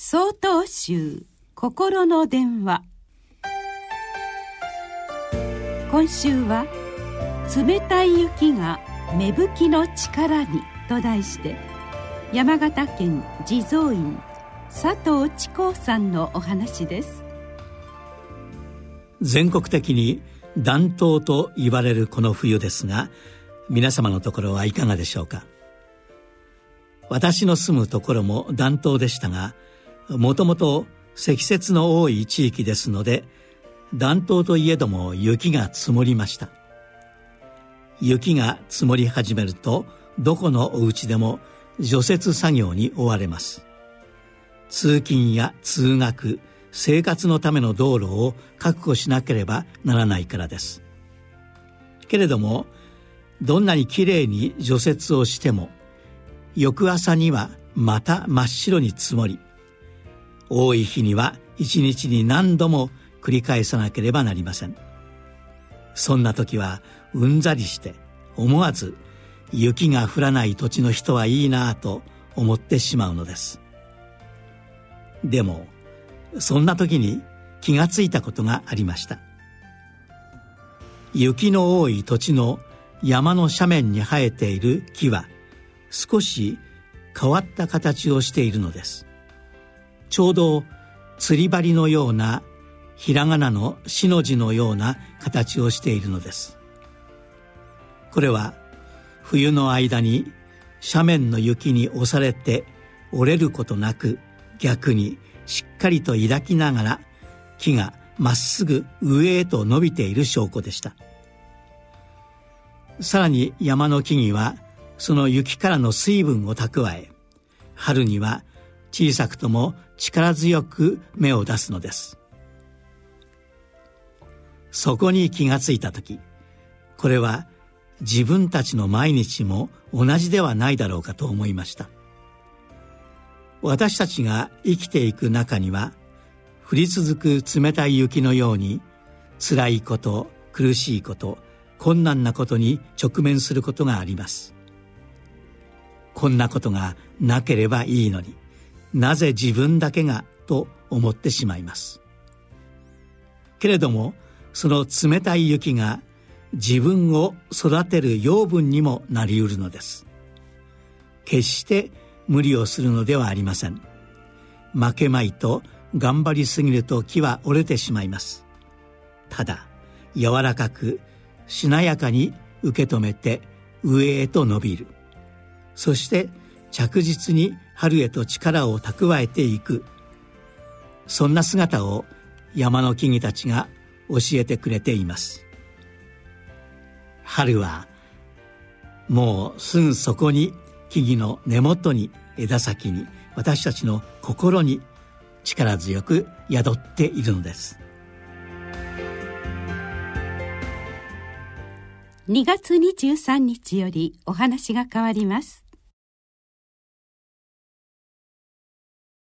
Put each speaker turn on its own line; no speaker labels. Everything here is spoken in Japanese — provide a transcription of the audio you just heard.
総統集心の電話。今週は「冷たい雪が芽吹きの力に」と題して山形県地蔵院佐藤智光さんのお話です。
全国的に暖冬と言われるこの冬ですが皆様のところはいかがでしょうか。私の住むところも暖冬でしたがもともと積雪の多い地域ですので暖冬といえども雪が積もりました。雪が積もり始めるとどこのお家でも除雪作業に追われます。通勤や通学生活のための道路を確保しなければならないからです。けれどもどんなにきれいに除雪をしても翌朝にはまた真っ白に積もり多い日には一日に何度も繰り返さなければなりません。そんな時はうんざりして思わず雪が降らない土地の人はいいなぁと思ってしまうのです。でもそんな時に気がついたことがありました。雪の多い土地の山の斜面に生えている木は少し変わった形をしているのです。ちょうど釣り針のようなひらがなの「し」の字のような形をしているのです。これは冬の間に斜面の雪に押されて折れることなく逆にしっかりと抱きながら木がまっすぐ上へと伸びている証拠でした。さらに山の木々はその雪からの水分を蓄え春には小さくとも力強く芽を出すのです。そこに気がついた時これは自分たちの毎日も同じではないだろうかと思いました。私たちが生きていく中には降り続く冷たい雪のように辛いこと苦しいこと困難なことに直面することがあります。こんなことがなければいいのに。なぜ自分だけがと思ってしまいます。けれどもその冷たい雪が自分を育てる養分にもなりうるのです。決して無理をするのではありません。負けまいと頑張りすぎると木は折れてしまいます。ただ柔らかくしなやかに受け止めて上へと伸びる。そして着実に春へと力を蓄えていく。そんな姿を山の木々たちが教えてくれています。春はもうすぐそこに木々の根元に枝先に私たちの心に力強く宿っているのです。
2月23日よりお話が変わります。